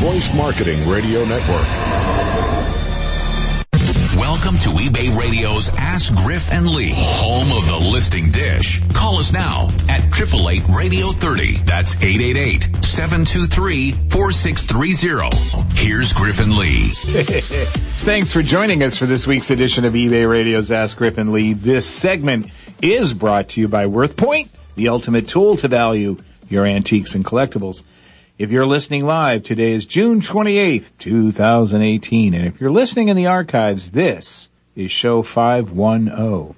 Voice Marketing Radio Network. Welcome to eBay Radio's Ask Griff and Lee, home of the listing dish. Call us now at 888 Radio 30. That's 888-723-4630. Here's Griff and Lee. Thanks for joining us for this week's edition of eBay Radio's Ask Griff and Lee. This segment is brought to you by WorthPoint, the ultimate tool to value your antiques and collectibles. If you're listening live, today is June 28th, 2018. And if you're listening in the archives, this is show 510.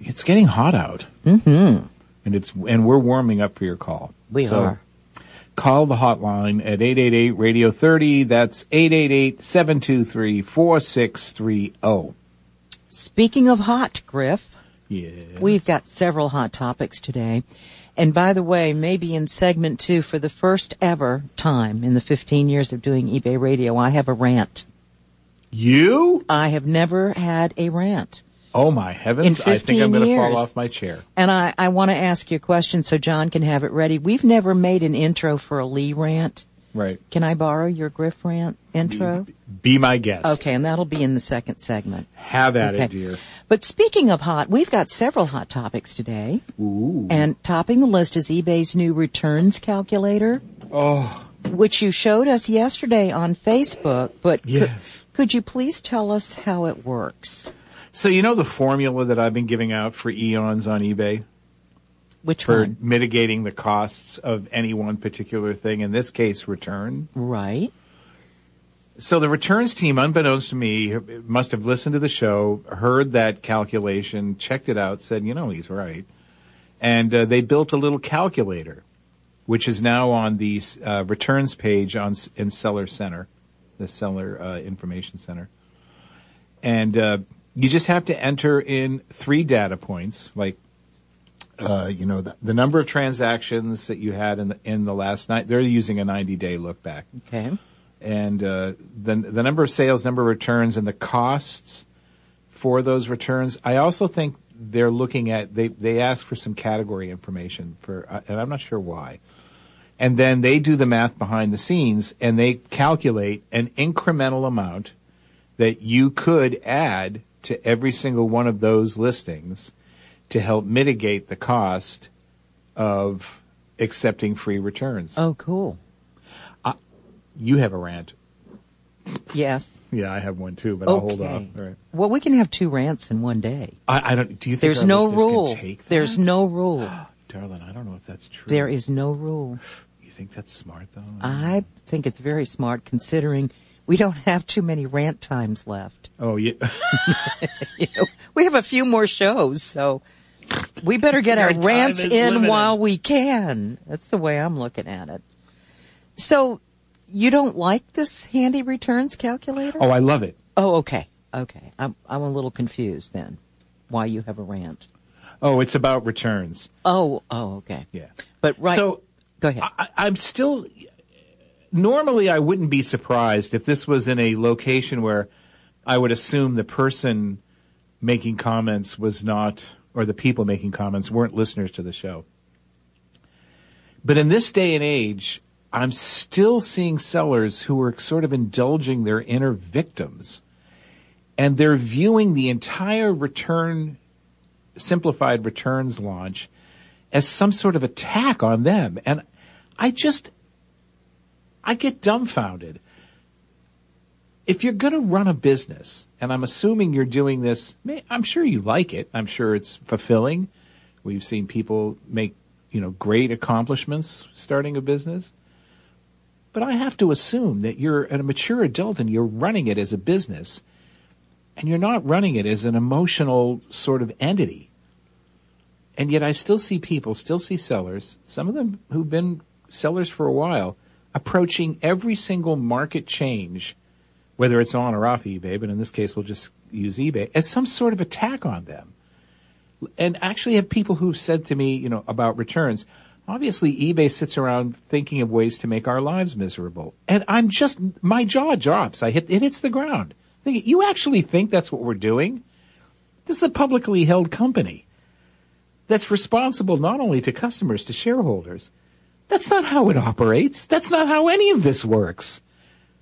It's getting hot out. Mm-hmm. And it's, and we're warming up for your call. We so are. Call the hotline at 888 radio 30. That's 888-723-4630. Speaking of hot, Griff, Yeah. we've got several hot topics today. And by the way, maybe in segment two, for the first ever time in the 15 years of doing eBay radio, I have a rant. You? I have never had a rant. Oh my heavens. In I think I'm 15 going to fall off my chair. And I, I want to ask you a question so John can have it ready. We've never made an intro for a Lee rant. Right. Can I borrow your Griff rant intro? Be my guest. Okay, and that'll be in the second segment. Have at Okay. it, dear. But speaking of hot, we've got several hot topics today. Ooh. And topping the list is eBay's new returns calculator, Oh, which you showed us yesterday on Facebook, but could- yes. could, you please tell us how it works? So you know the formula that I've been giving out for eons on eBay Which for one? mitigating the costs of any one particular thing, in this case return. Right. So the returns team, unbeknownst to me, must have listened to the show, heard that calculation, checked it out, said, you know, he's right. And uh, they built a little calculator, which is now on the uh, returns page on in Seller Center, the Seller uh, Information Center. And uh, you just have to enter in three data points, like uh, you know, the, the number of transactions that you had in the, in the last night. They're using a 90 day look back Okay. and uh, the the number of sales, number of returns, and the costs for those returns. I also think they're looking at they they ask for some category information for, uh, and I'm not sure why. And then they do the math behind the scenes, and they calculate an incremental amount that you could add to every single one of those listings to help mitigate the cost of accepting free returns. Oh, cool. You have a rant. Yes. Yeah, I have one too, but I'll hold Okay. off. All right. Well, we can have two rants in one day. I, I don't. Do you think There's no rule. There's no rule. darling. I don't know if that's true. There is no rule. You think that's smart though? I think it's very smart considering we don't have too many rant times left. oh yeah. You know, we have a few more shows, so we better get our Our rants in limited. while we can. That's the way I'm looking at it. So, you don't like this handy returns calculator? oh, I love it. Oh, okay. Okay. I'm, I'm a little confused then. Why you have a rant. Oh, it's about returns. Oh, oh, okay. Yeah. But right. So go ahead. I, I'm still. Normally, I wouldn't be surprised if this was in a location where I would assume the person making comments was not, or the people making comments weren't listeners to the show. But in this day and age, I'm still seeing sellers who are sort of indulging their inner victims. And they're viewing the entire return, simplified returns launch as some sort of attack on them. And I just, I get dumbfounded. If you're going to run a business, and I'm assuming you're doing this, I'm sure you like it. I'm sure it's fulfilling. We've seen people make, you know, great accomplishments starting a business. But I have to assume that you're a mature adult and you're running it as a business and you're not running it as an emotional sort of entity. And yet I still see people, still see sellers, some of them who've been sellers for a while, approaching every single market change, whether it's on or off eBay, but in this case we'll just use eBay, as some sort of attack on them. And actually have people who've said to me, you know, about returns, obviously eBay sits around thinking of ways to make our lives miserable. And I'm just, my jaw drops. I hit, it hits the ground. Thinking, you actually think that's what we're doing? This is a publicly held company that's responsible not only to customers, to shareholders. That's not how it operates. That's not how any of this works.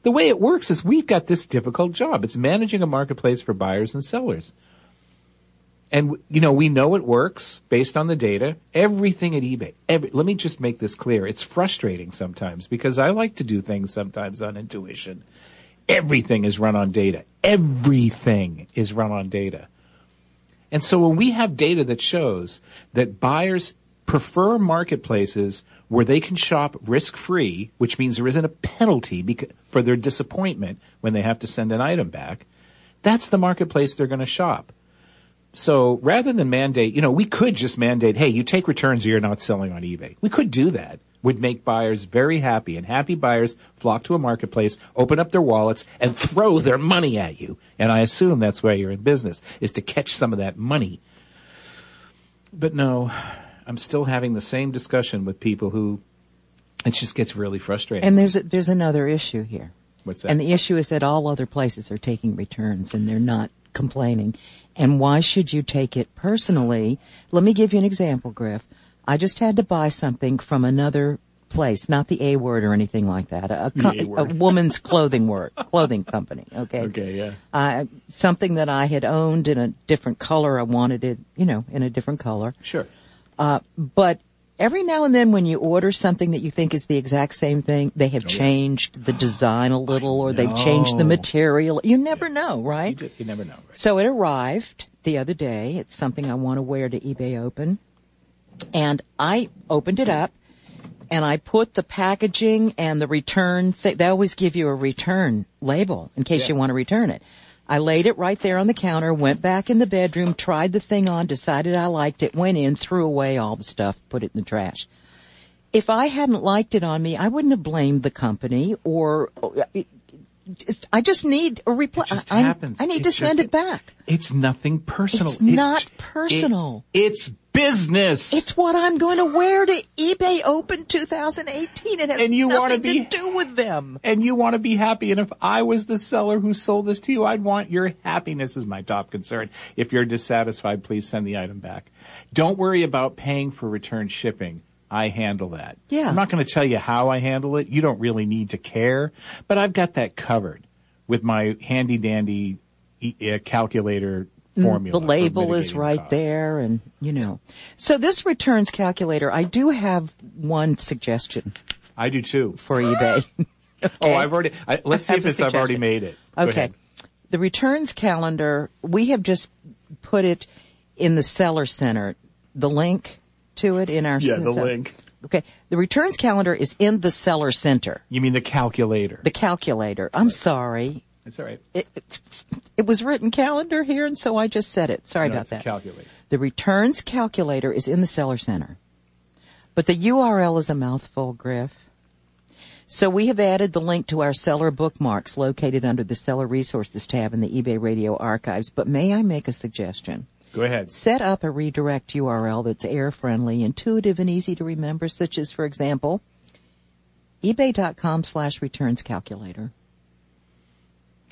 The way it works is we've got this difficult job. It's managing a marketplace for buyers and sellers. And, you know, we know it works based on the data. Everything at eBay. Every, let me just make this clear. It's frustrating sometimes because I like to do things sometimes on intuition. Everything is run on data. Everything is run on data. And so when we have data that shows that buyers prefer marketplaces where they can shop risk free, which means there isn't a penalty for their disappointment when they have to send an item back, that's the marketplace they're going to shop. So rather than mandate, you know, we could just mandate, hey, you take returns or you're not selling on eBay. We could do that. Would make buyers very happy and happy buyers flock to a marketplace, open up their wallets and throw their money at you. And I assume that's why you're in business is to catch some of that money. But no, I'm still having the same discussion with people who it just gets really frustrating. And there's a, there's another issue here. What's that? And the issue is that all other places are taking returns and they're not complaining. And why should you take it personally? Let me give you an example, Griff. I just had to buy something from another place, not the A word or anything like that. A, co- A woman's clothing word, clothing company. Okay. okay, yeah. Uh, something that I had owned in a different color. I wanted it, you know, in a different color. Sure. Uh, but every now and then when you order something that you think is the exact same thing, they have changed the design a little or they've changed the material. You never know, You, right? do, you never know. Right? So it arrived the other day. It's something I want to wear to eBay Open. And I opened it up and I put the packaging and the return thing. They always give you a return label in case Yeah. you want to return it. I laid it right there on the counter, went back in the bedroom, tried the thing on, decided I liked it, went in, threw away all the stuff, put it in the trash. If I hadn't liked it on me, I wouldn't have blamed the company or just- I just need a reply. It just I, happens. I need It's to send it back. It's nothing personal. It's not it- personal. it's business. It's what I'm going to wear to eBay Open 2018. It has And you nothing be- to do with them. and you want to be happy. And if I was the seller who sold this to you, I'd want your happiness is my top concern. If you're dissatisfied, please send the item back. Don't worry about paying for return shipping. I handle that. Yeah. I'm not going to tell you how I handle it. You don't really need to care, but I've got that covered with my handy dandy uh, calculator formula. Mm, The label is right there and, you know. So this returns calculator, I do have one suggestion I do too. for eBay. Oh, I've already, I, let's see I if it's, I've already made it. Go Okay. ahead. The returns calendar, we have just put it in the seller center. The link to it in our Yeah, the so- link. Okay. The returns calendar is in the seller center. You mean the calculator? The calculator. I'm sorry. It's all right. It, it, it was written calendar here and so I just said it. Sorry No, about that. calculator. The returns calculator is in the seller center. But the URL is a mouthful, Griff. So we have added the link to our seller bookmarks located under the seller resources tab in the eBay radio archives. But may I make a suggestion? Go ahead. Set up a redirect URL that's air friendly, intuitive, and easy to remember, such as, for example, ebay.com slash returns calculator.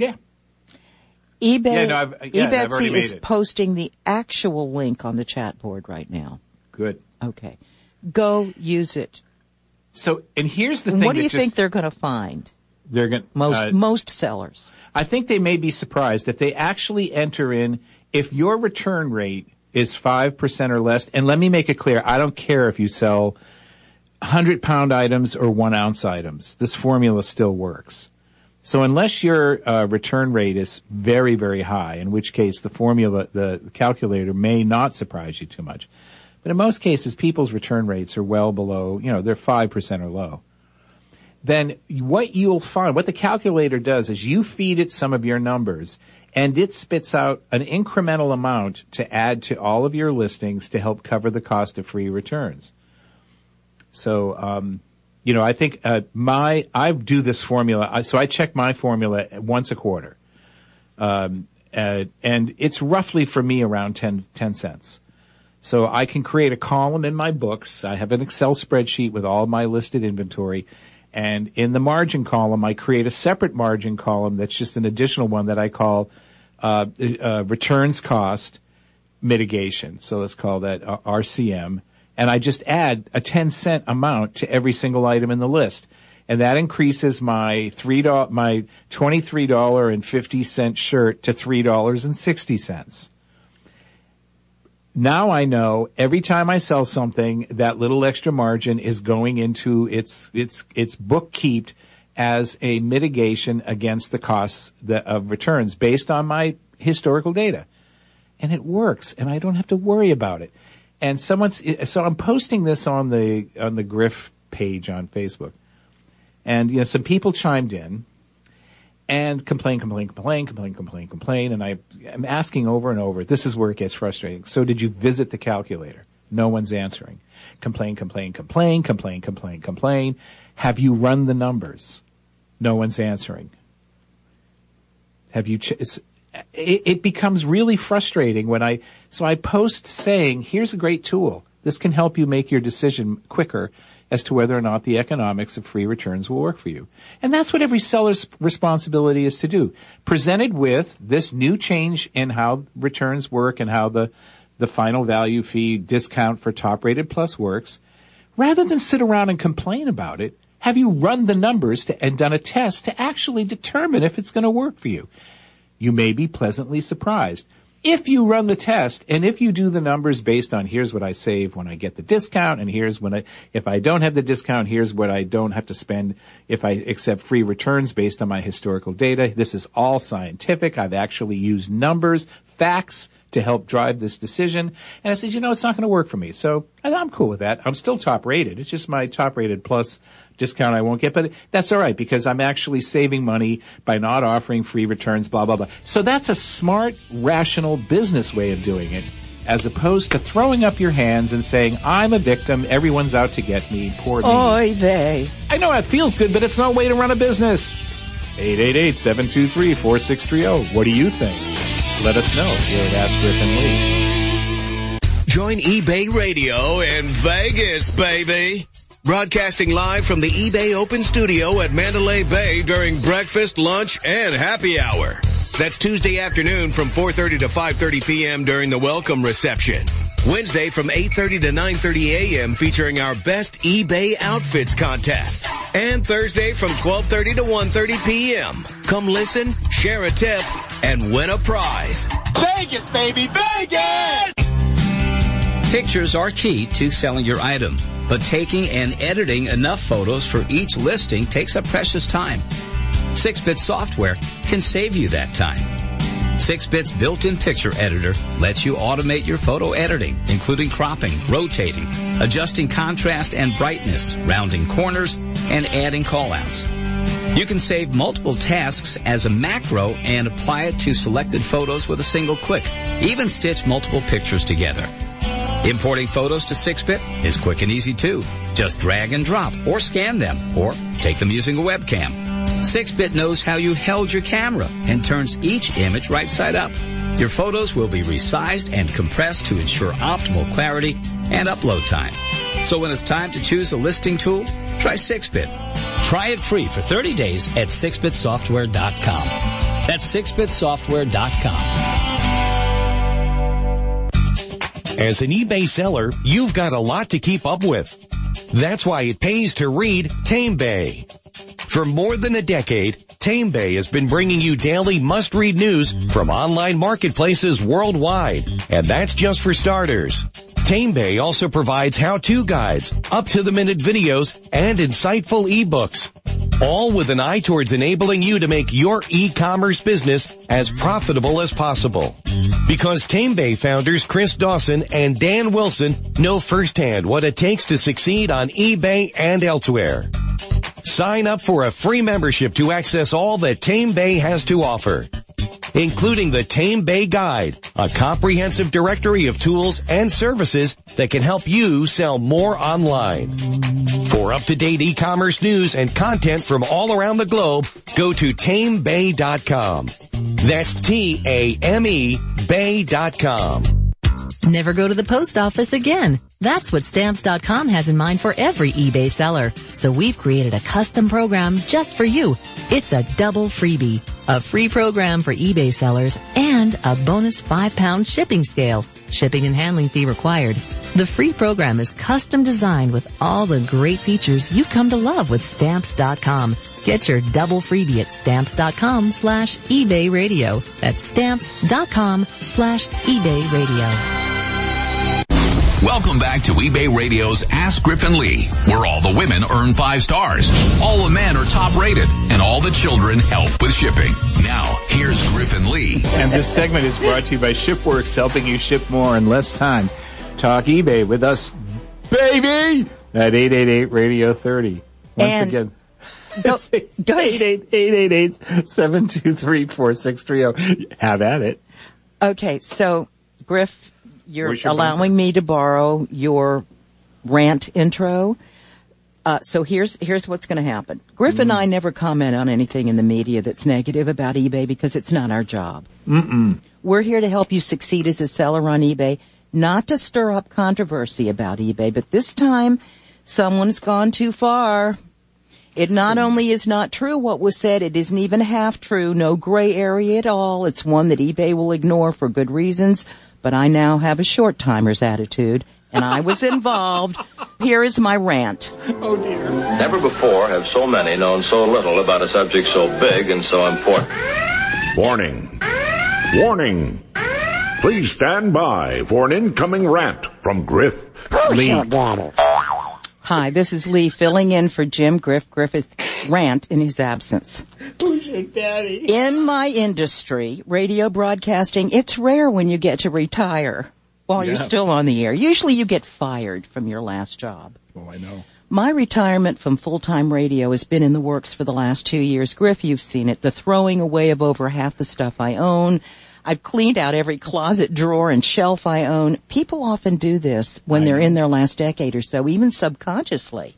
Yeah. eBay, Yeah, no, I've- yeah, I've already eBay made is it. posting the actual link on the chat board right now. Good. Okay. Go use it. So, and here's the thing. what do that you just- think they're going to find? they're going? Most, uh, most sellers. I think they may be surprised if they actually enter in if your return rate is five percent or less. And let me make it clear: I don't care if you sell hundred pound items or one ounce items. This formula still works. So unless your uh, return rate is very, very high, in which case the formula, the calculator may not surprise you too much. But in most cases, people's return rates are well below, you know, they're 5% or low. Then what you'll find, what the calculator does is you feed it some of your numbers and it spits out an incremental amount to add to all of your listings to help cover the cost of free returns. So, um, you know, I think uh, my I do this formula. I, so I check my formula once a quarter, um, uh, and it's roughly for me around 10, 10 cents. So I can create a column in my books. I have an Excel spreadsheet with all my listed inventory. And in the margin column, I create a separate margin column that's just an additional one that I call uh, uh, returns cost mitigation. So let's call that uh, RCM. And I just add a 10 cent amount to every single item in the list. And that increases my three dollar, my $23.50 shirt to $3.60. Now I know every time I sell something, that little extra margin is going into its, its, its bookkeeped as a mitigation against the costs of returns based on my historical data. And it works and I don't have to worry about it. And someone's, so I'm posting this on the, on the Griff page on Facebook. And, you know, some people chimed in and complain, complain, complain, complain, complain, complain. And I am asking over and over, this is where it gets frustrating. So did you visit the calculator? No one's answering. Complain, complain, complain, complain, complain, complain. Have you run the numbers? No one's answering. Have you, ch- it, it becomes really frustrating when I, so I post saying, here's a great tool. This can help you make your decision quicker as to whether or not the economics of free returns will work for you. And that's what every seller's responsibility is to do. Presented with this new change in how returns work and how the, the final value fee discount for top rated plus works, rather than sit around and complain about it, have you run the numbers to, and done a test to actually determine if it's going to work for you? You may be pleasantly surprised if you run the test and if you do the numbers based on here's what I save when I get the discount and here's when I, if I don't have the discount, here's what I don't have to spend if I accept free returns based on my historical data. This is all scientific. I've actually used numbers, facts to help drive this decision. And I said, you know, it's not going to work for me. So I'm cool with that. I'm still top rated. It's just my top rated plus discount I won't get, but that's all right because I'm actually saving money by not offering free returns, blah, blah, blah. So that's a smart, rational business way of doing it as opposed to throwing up your hands and saying, I'm a victim, everyone's out to get me, poor me. Oy vey. I know it feels good, but it's no way to run a business. 888-723-4630. What do you think? Let us know here at Ask Griff and Lee. Join eBay Radio in Vegas, baby. Broadcasting live from the eBay Open Studio at Mandalay Bay during breakfast, lunch, and happy hour. That's Tuesday afternoon from 4.30 to 5.30 p.m. during the welcome reception. Wednesday from 8.30 to 9.30 a.m. featuring our best eBay outfits contest. And Thursday from 12.30 to 1.30 p.m. Come listen, share a tip, and win a prize. Vegas, baby, Vegas! Pictures are key to selling your item, but taking and editing enough photos for each listing takes up precious time. SixBit software can save you that time. SixBit's built-in picture editor lets you automate your photo editing, including cropping, rotating, adjusting contrast and brightness, rounding corners, and adding callouts. You can save multiple tasks as a macro and apply it to selected photos with a single click. Even stitch multiple pictures together. Importing photos to SixBit is quick and easy too. Just drag and drop or scan them or take them using a webcam. SixBit knows how you held your camera and turns each image right side up. Your photos will be resized and compressed to ensure optimal clarity and upload time. So when it's time to choose a listing tool, try SixBit. Try it free for 30 days at sixbitsoftware.com. That's sixbitsoftware.com. As an eBay seller, you've got a lot to keep up with. That's why it pays to read TameBay. For more than a decade, TameBay has been bringing you daily must-read news from online marketplaces worldwide. And that's just for starters. TameBay also provides how-to guides, up-to-the-minute videos, and insightful ebooks. All with an eye towards enabling you to make your e-commerce business as profitable as possible. Because TameBay founders Chris Dawson and Dan Wilson know firsthand what it takes to succeed on eBay and elsewhere. Sign up for a free membership to access all that TameBay has to offer including the TameBay Guide, a comprehensive directory of tools and services that can help you sell more online. For up-to-date e-commerce news and content from all around the globe, go to tamebay.com. That's T-A-M-E bay.com. Never go to the post office again. That's what stamps.com has in mind for every eBay seller. So we've created a custom program just for you. It's a double freebie, a free program for eBay sellers and a bonus five pound shipping scale. Shipping and handling fee required. The free program is custom designed with all the great features you've come to love with stamps.com. Get your double freebie at stamps.com slash eBay radio. That's stamps.com slash eBay radio. Welcome back to eBay Radio's Ask Griff and Lee, where all the women earn five stars, all the men are top rated, and all the children help with shipping. Now, here's Griff and Lee. And this segment is brought to you by ShipWorks, helping you ship more in less time. Talk eBay with us, baby, at 888 Radio 30. Once And- again. Go, go 888-888-723-4630. Have at it. Okay, so Griff, you're your allowing me to borrow your rant intro. Uh, so here's here's what's going to happen. Griff and I never comment on anything in the media that's negative about eBay because it's not our job. Mm-mm. We're here to help you succeed as a seller on eBay, not to stir up controversy about eBay. But this time, someone's gone too far. It not hmm. only is not true what was said, it isn't even half true. No gray area at all. It's one that eBay will ignore for good reasons. But I now have a short timer's attitude, and I was involved. Here is my rant. Oh dear. Never before have so many known so little about a subject so big and so important. Warning. Warning. Please stand by for an incoming rant from Griff Lee. Hi, this is Lee filling in for Jim Griff Griffith rant in his absence. In my industry, radio broadcasting, it's rare when you get to retire while you're still on the air. Usually you get fired from your last job. Oh, I know. My retirement from full-time radio has been in the works for the last two years. Griff, you've seen it. The throwing away of over half the stuff I own. I've cleaned out every closet drawer and shelf I own. People often do this when they're in their last decade or so, even subconsciously.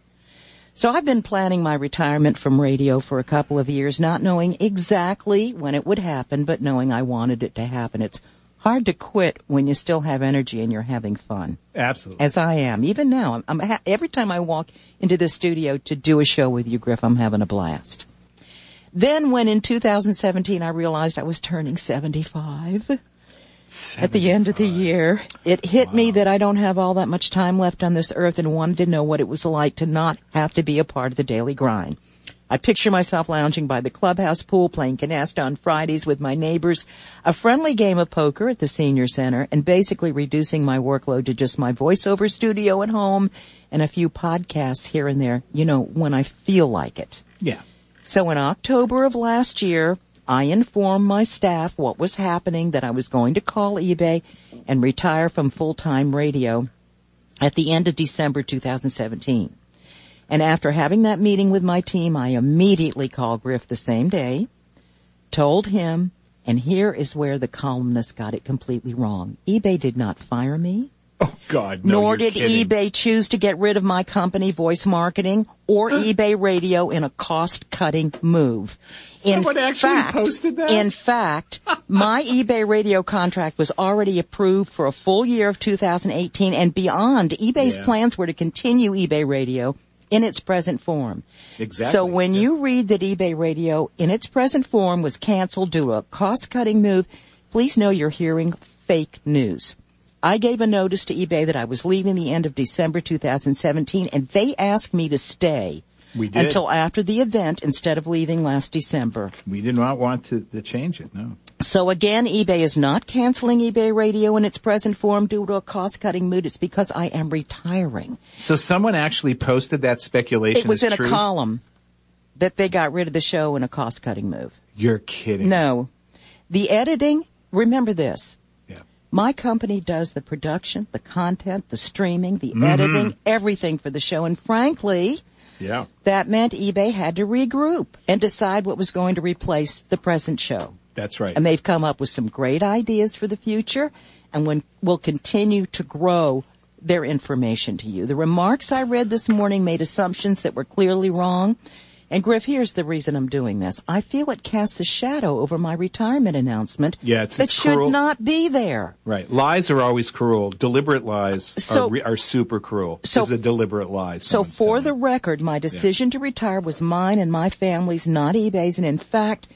So I've been planning my retirement from radio for a couple of years, not knowing exactly when it would happen, but knowing I wanted it to happen. It's hard to quit when you still have energy and you're having fun Absolutely. as I am. Even now, I'm, I'm ha- every time I walk into the studio to do a show with you, Griff, I'm having a blast. Then when in 2017 I realized I was turning 75 at the end of the year, it hit me that I don't have all that much time left on this earth and wanted to know what it was like to not have to be a part of the daily grind. I picture myself lounging by the clubhouse pool playing canasta on Fridays with my neighbors, a friendly game of poker at the senior center, and basically reducing my workload to just my voiceover studio at home and a few podcasts here and there, you know, when I feel like it. Yeah. So in October of last year, I informed my staff what was happening, that I was going to call eBay and retire from full-time radio at the end of December 2017. And after having that meeting with my team, I immediately called Griff the same day, told him, and here is where the columnist got it completely wrong. eBay did not fire me. Oh God. No, Nor did kidding. eBay choose to get rid of my company, Voice Marketing, or eBay Radio in a cost-cutting move. Someone actually posted that? In fact, my eBay Radio contract was already approved for a full year of 2018 and beyond. eBay's Yeah. plans were to continue eBay Radio in its present form. Exactly. So when Yeah. you read that eBay Radio in its present form was canceled due to a cost-cutting move, please know you're hearing fake news. I gave a notice to eBay that I was leaving the end of December 2017 and they asked me to stay until after the event instead of leaving last December. we did not want to, to change it. No. So again, eBay is not canceling eBay Radio in its present form due to a cost-cutting mood. It's because I am retiring. So someone actually posted that speculation. It was in truth? a column that they got rid of the show in a cost-cutting move. You're kidding. No. The editing, remember this. My company does the production, the content, the streaming, the Mm-hmm. editing, everything for the show. And frankly, Yeah. that meant eBay had to regroup and decide what was going to replace the present show. That's right. And they've come up with some great ideas for the future and when, will continue to grow their information to you. The remarks I read this morning made assumptions that were clearly wrong. And Griff, here's the reason I'm doing this. I feel it casts a shadow over my retirement announcement Yeah, it's- that it's should cruel. not be there. Right. Lies are always cruel. Deliberate lies So- are, re- are super cruel. so- this is a deliberate lie. So for telling the record, my decision to retire was mine and my family's, not eBay's. And in fact,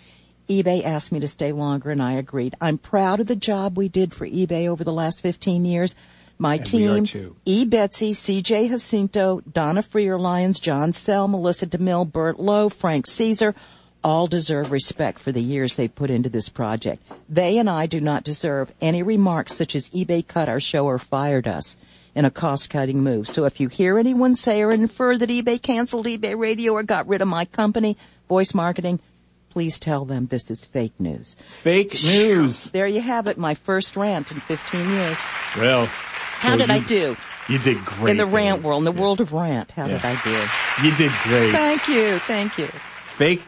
eBay asked me to stay longer and I agreed. I'm proud of the job we did for eBay over the last 15 years, My And team. E. Betsy, C.J. Jacinto, Donna Freer Lyons, John Sell, Melissa DeMille, Bert Lowe, Frank Caesar, all deserve respect for the years they put into this project. They and I do not deserve any remarks such as eBay cut our show or fired us in a cost-cutting move. So if you hear anyone say or infer that eBay canceled eBay radio or got rid of my company, Voice Marketing, please tell them this is fake news. Fake news. There you have it, my first rant in 15 years. Well, How so did you- I do? You did great. in the rant world, in the world of rant, how did I do? You did great. Thank you, thank you. Fake.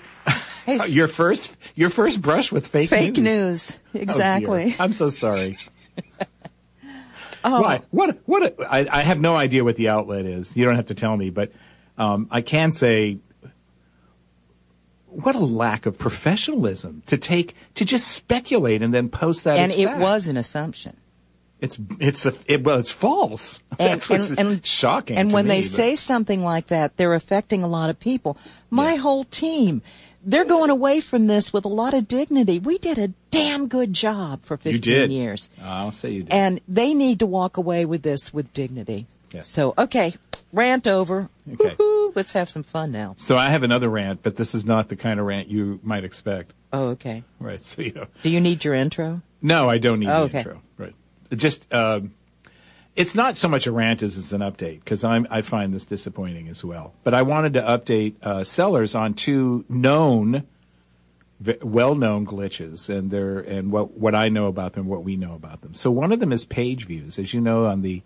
Hey, your first, your first brush with fake, Fake news. Fake news, Oh, exactly. I'm so sorry. Oh. Why? What? What? a- I, I have no idea what the outlet is. You don't have to tell me, but um, I can say, what a lack of professionalism to take to just speculate and then post that. and as it fact. was an assumption. It's it's a it, well it's false. And, That's what's and, and shocking. And when me, they but- say something like that, they're affecting a lot of people. My whole team, they're going away from this with a lot of dignity. We did a damn good job for 15 you did years. I'll say you did. And they need to walk away with this with dignity. Yeah. So, okay, rant over. Okay. Woo-hoo, let's have some fun now. so I have another rant, but this is not the kind of rant you might expect. Oh, okay. Right. So you know. Do you need your intro? No, I don't need Oh, the okay. intro. Right. Just, um, it's not so much a rant as it's an update because I'm, I find this disappointing as well. But I wanted to update, uh, sellers on two known, v- well-known glitches and their, and what, what I know about them, what we know about them. So one of them is page views. As you know, on the,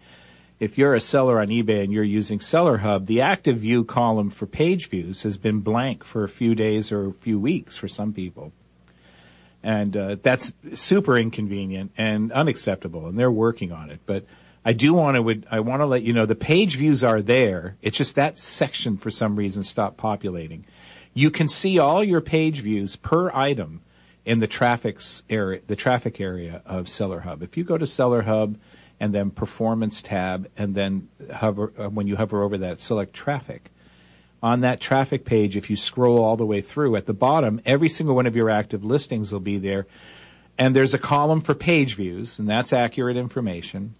if you're a seller on eBay and you're using Seller Hub, the active view column for page views has been blank for a few days or a few weeks for some people. And uh, that's super inconvenient and unacceptable and they're working on it. But i do want to i want to let you know the page views are there. It's just that section for some reason stopped populating. You can see all your page views per item in the area the traffic area of seller hub. If you go to seller hub and then performance tab and then hover uh, when you hover over that select traffic on that traffic page, if you scroll all the way through, at the bottom, every single one of your active listings will be there. And there's a column for page views, and that's accurate information.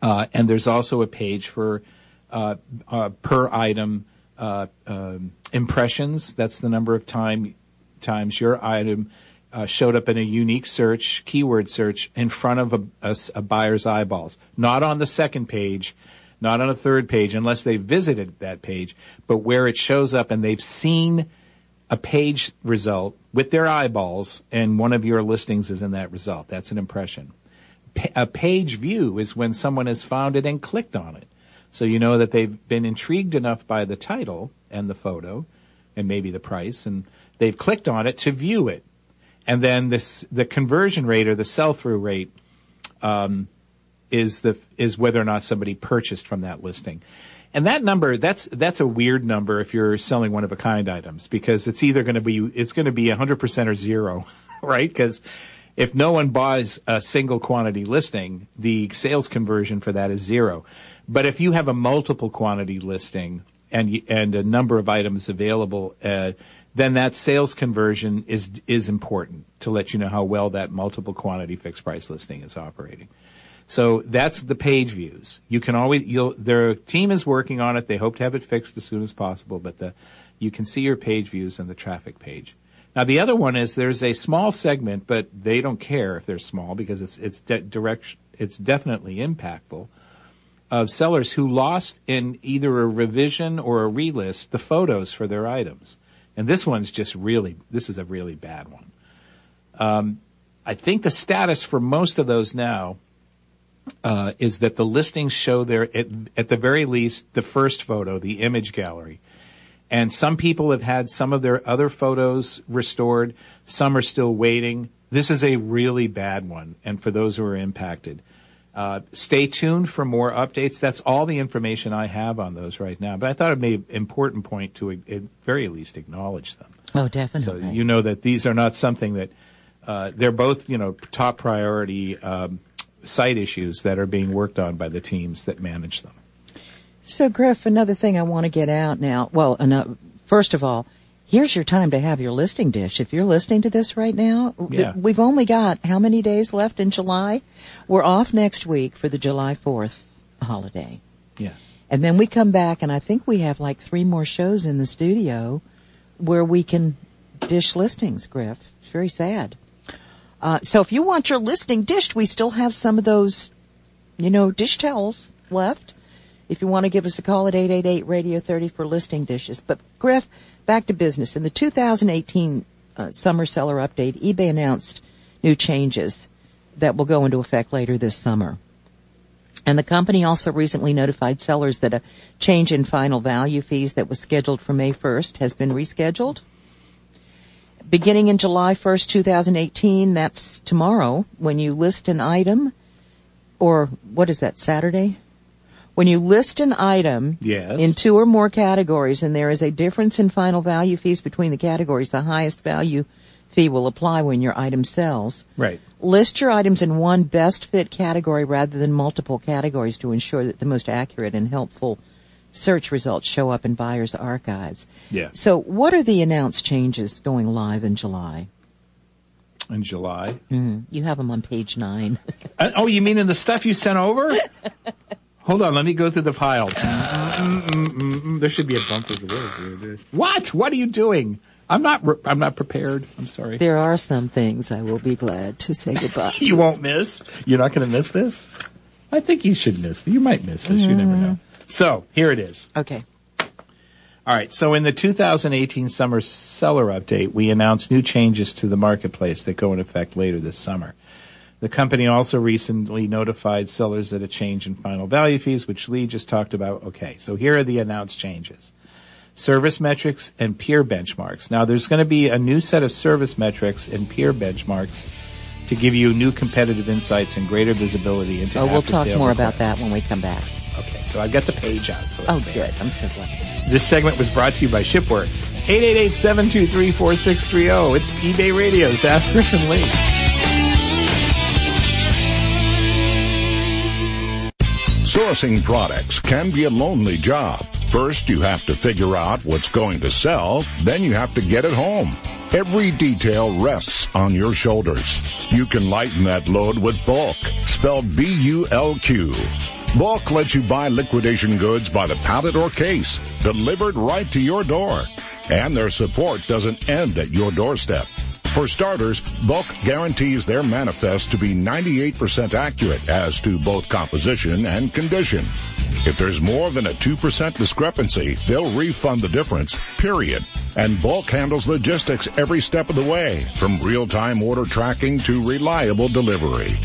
Uh, and there's also a page for uh, uh, per item uh, um, impressions. That's the number of time times your item uh, showed up in a unique search, keyword search, in front of a buyer's eyeballs. Not on the second page, not on a third page, unless they visited that page, but where it shows up and they've seen a page result with their eyeballs, and one of your listings is in that result. That's an impression. Pa- a page view is when someone has found it and clicked on it. So you know that they've been intrigued enough by the title and the photo and maybe the price and they've clicked on it to view it. And then this, the conversion rate or the sell-through rate, um, is the, is whether or not somebody purchased from that listing. And that number, that's, that's a weird number if you're selling one of a kind items because it's either going to be, it's going to be 100% or zero, right? Because if no one buys a single quantity listing, the sales conversion for that is zero. But if you have a multiple quantity listing and and a number of items available, uh, then that sales conversion is is important to let you know how well that multiple quantity fixed price listing is operating. So that's the page views. You can always, you'll, their team is working on it. They hope to have it fixed as soon as possible, but the, you can see your page views in the traffic page. Now the other one is there's a small segment, but they don't care if they're small because it's, it's de- direct, it's definitely impactful of sellers who lost in either a revision or a relist the photos for their items. And this one's just really, this is a really bad one. Um, I think the status for most of those now uh, is that the listings show their at, at the very least the first photo, the image gallery. And some people have had some of their other photos restored. Some are still waiting. This is a really bad one. And for those who are impacted, uh, stay tuned for more updates. That's all the information I have on those right now. But I thought it made an important point to at very least acknowledge them. Oh, definitely. So you know that these are not something that uh, they're both you know top priority um, site issues that are being worked on by the teams that manage them. So, Griff, another thing I want to get out now. Well, ano- first of all, Here's your time to have your listing dish. If you're listening to this right now, Yeah. we've only got how many days left in July? We're off next week for the July 4th holiday. Yeah. And then we come back and I think we have like three more shows in the studio where we can dish listings, Griff. It's very sad. Uh, so if you want your listing dished, we still have some of those, you know, dish towels left. If you want to give us a call at 888 Radio 30 for listing dishes. But Griff, back to business. In the 2018 uh, summer seller update, eBay announced new changes that will go into effect later this summer. And the company also recently notified sellers that a change in final value fees that was scheduled for May 1st has been rescheduled. Beginning in July 1st, 2018, that's tomorrow, when you list an item, or what is that, Saturday? When you list an item Yes. in two or more categories and there is a difference in final value fees between the categories, the highest value fee will apply when your item sells. Right. List your items in one best fit category rather than multiple categories to ensure that the most accurate and helpful search results show up in buyers' archives. Yeah. So what are the announced changes going live in July? In July. Mm, you have them on page nine. Uh, oh, you mean in the stuff you sent over? Hold on, let me go through the pile. Mm, mm, mm, mm. There should be a bumper to this. What? What are you doing? I'm not. re- I'm not prepared. I'm sorry. there are some things I will be glad to say goodbye. You won't miss. You're not going to miss this. I think you should miss. You might miss this. You never know. So here it is. Okay. All right. So in the 2018 summer seller update, we announced new changes to the marketplace that go into effect later this summer. The company also recently notified sellers that a change in final value fees, which Lee just talked about. Okay. So here are the announced changes. Service metrics and peer benchmarks. Now there's going to be a new set of service metrics and peer benchmarks to give you new competitive insights and greater visibility into Oh, we'll talk more about that when we come back. Okay, so I've got the page out. So Oh, there. good. I'm so glad. This segment was brought to you by Shipworks. 888-723-4630. oh. It's eBay Radio's Ask Griff and Lee. Sourcing products can be a lonely job. First, you have to figure out what's going to sell, then you have to get it home. Every detail rests on your shoulders. You can lighten that load with BULQ, spelled B-U-L-Q. BULQ lets you buy liquidation goods by the pallet or case, delivered right to your door. And their support doesn't end at your doorstep. For starters, BULQ guarantees their manifest to be 98% accurate as to both composition and condition. If there's more than a 2% discrepancy, they'll refund the difference, period. And BULQ handles logistics every step of the way, from real-time order tracking to reliable delivery.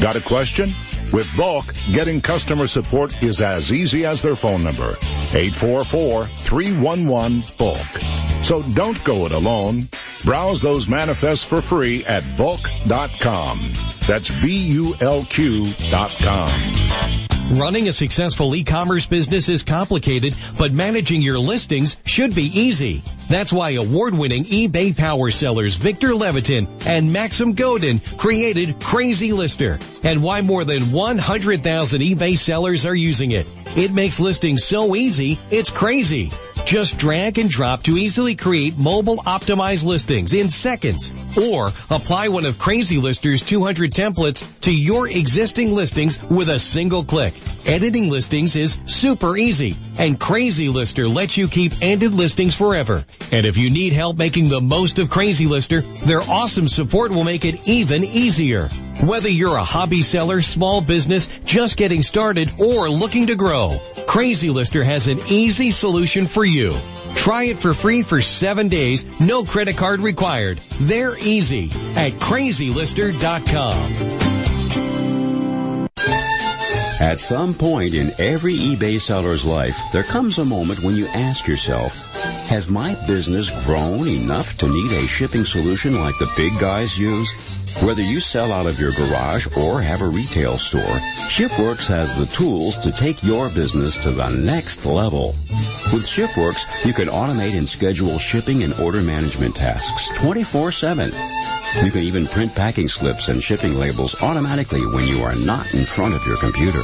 Got a question? With BULQ, getting customer support is as easy as their phone number. 844-311-BULK. So don't go it alone. Browse those manifests for free at bulq.com. That's B-U-L-Q dot com. Running a successful e-commerce business is complicated, but managing your listings should be easy. That's why award-winning eBay power sellers Victor Levitin and Maxim Godin created Crazy Lister and why more than 100,000 eBay sellers are using it. It makes listing so easy, it's crazy. Just drag and drop to easily create mobile optimized listings in seconds or apply one of Crazy Lister's 200 templates to your existing listings with a single click. Editing listings is super easy and Crazy Lister lets you keep ended listings forever. And if you need help making the most of Crazy Lister, their awesome support will make it even easier. Whether you're a hobby seller, small business, just getting started, or looking to grow, Crazy Lister has an easy solution for you. Try it for free for seven days, no credit card required. They're easy at crazylister.com. At some point in every eBay seller's life, there comes a moment when you ask yourself, has my business grown enough to need a shipping solution like the big guys use? Whether you sell out of your garage or have a retail store, ShipWorks has the tools to take your business to the next level. With ShipWorks, you can automate and schedule shipping and order management tasks 24-7. You can even print packing slips and shipping labels automatically when you are not in front of your computer.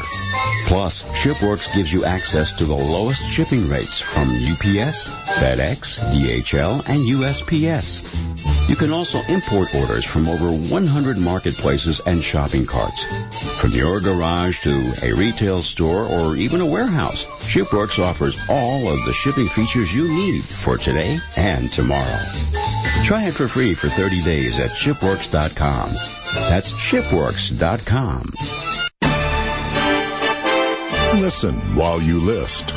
Plus, ShipWorks gives you access to the lowest shipping rates from UPS, FedEx, DHL, and USPS. You can also import orders from over 100 marketplaces and shopping carts. From your garage to a retail store or even a warehouse, ShipWorks offers all of the shipping features you need for today and tomorrow. Try it for free for 30 days at shipworks.com. That's shipworks.com. Listen while you list.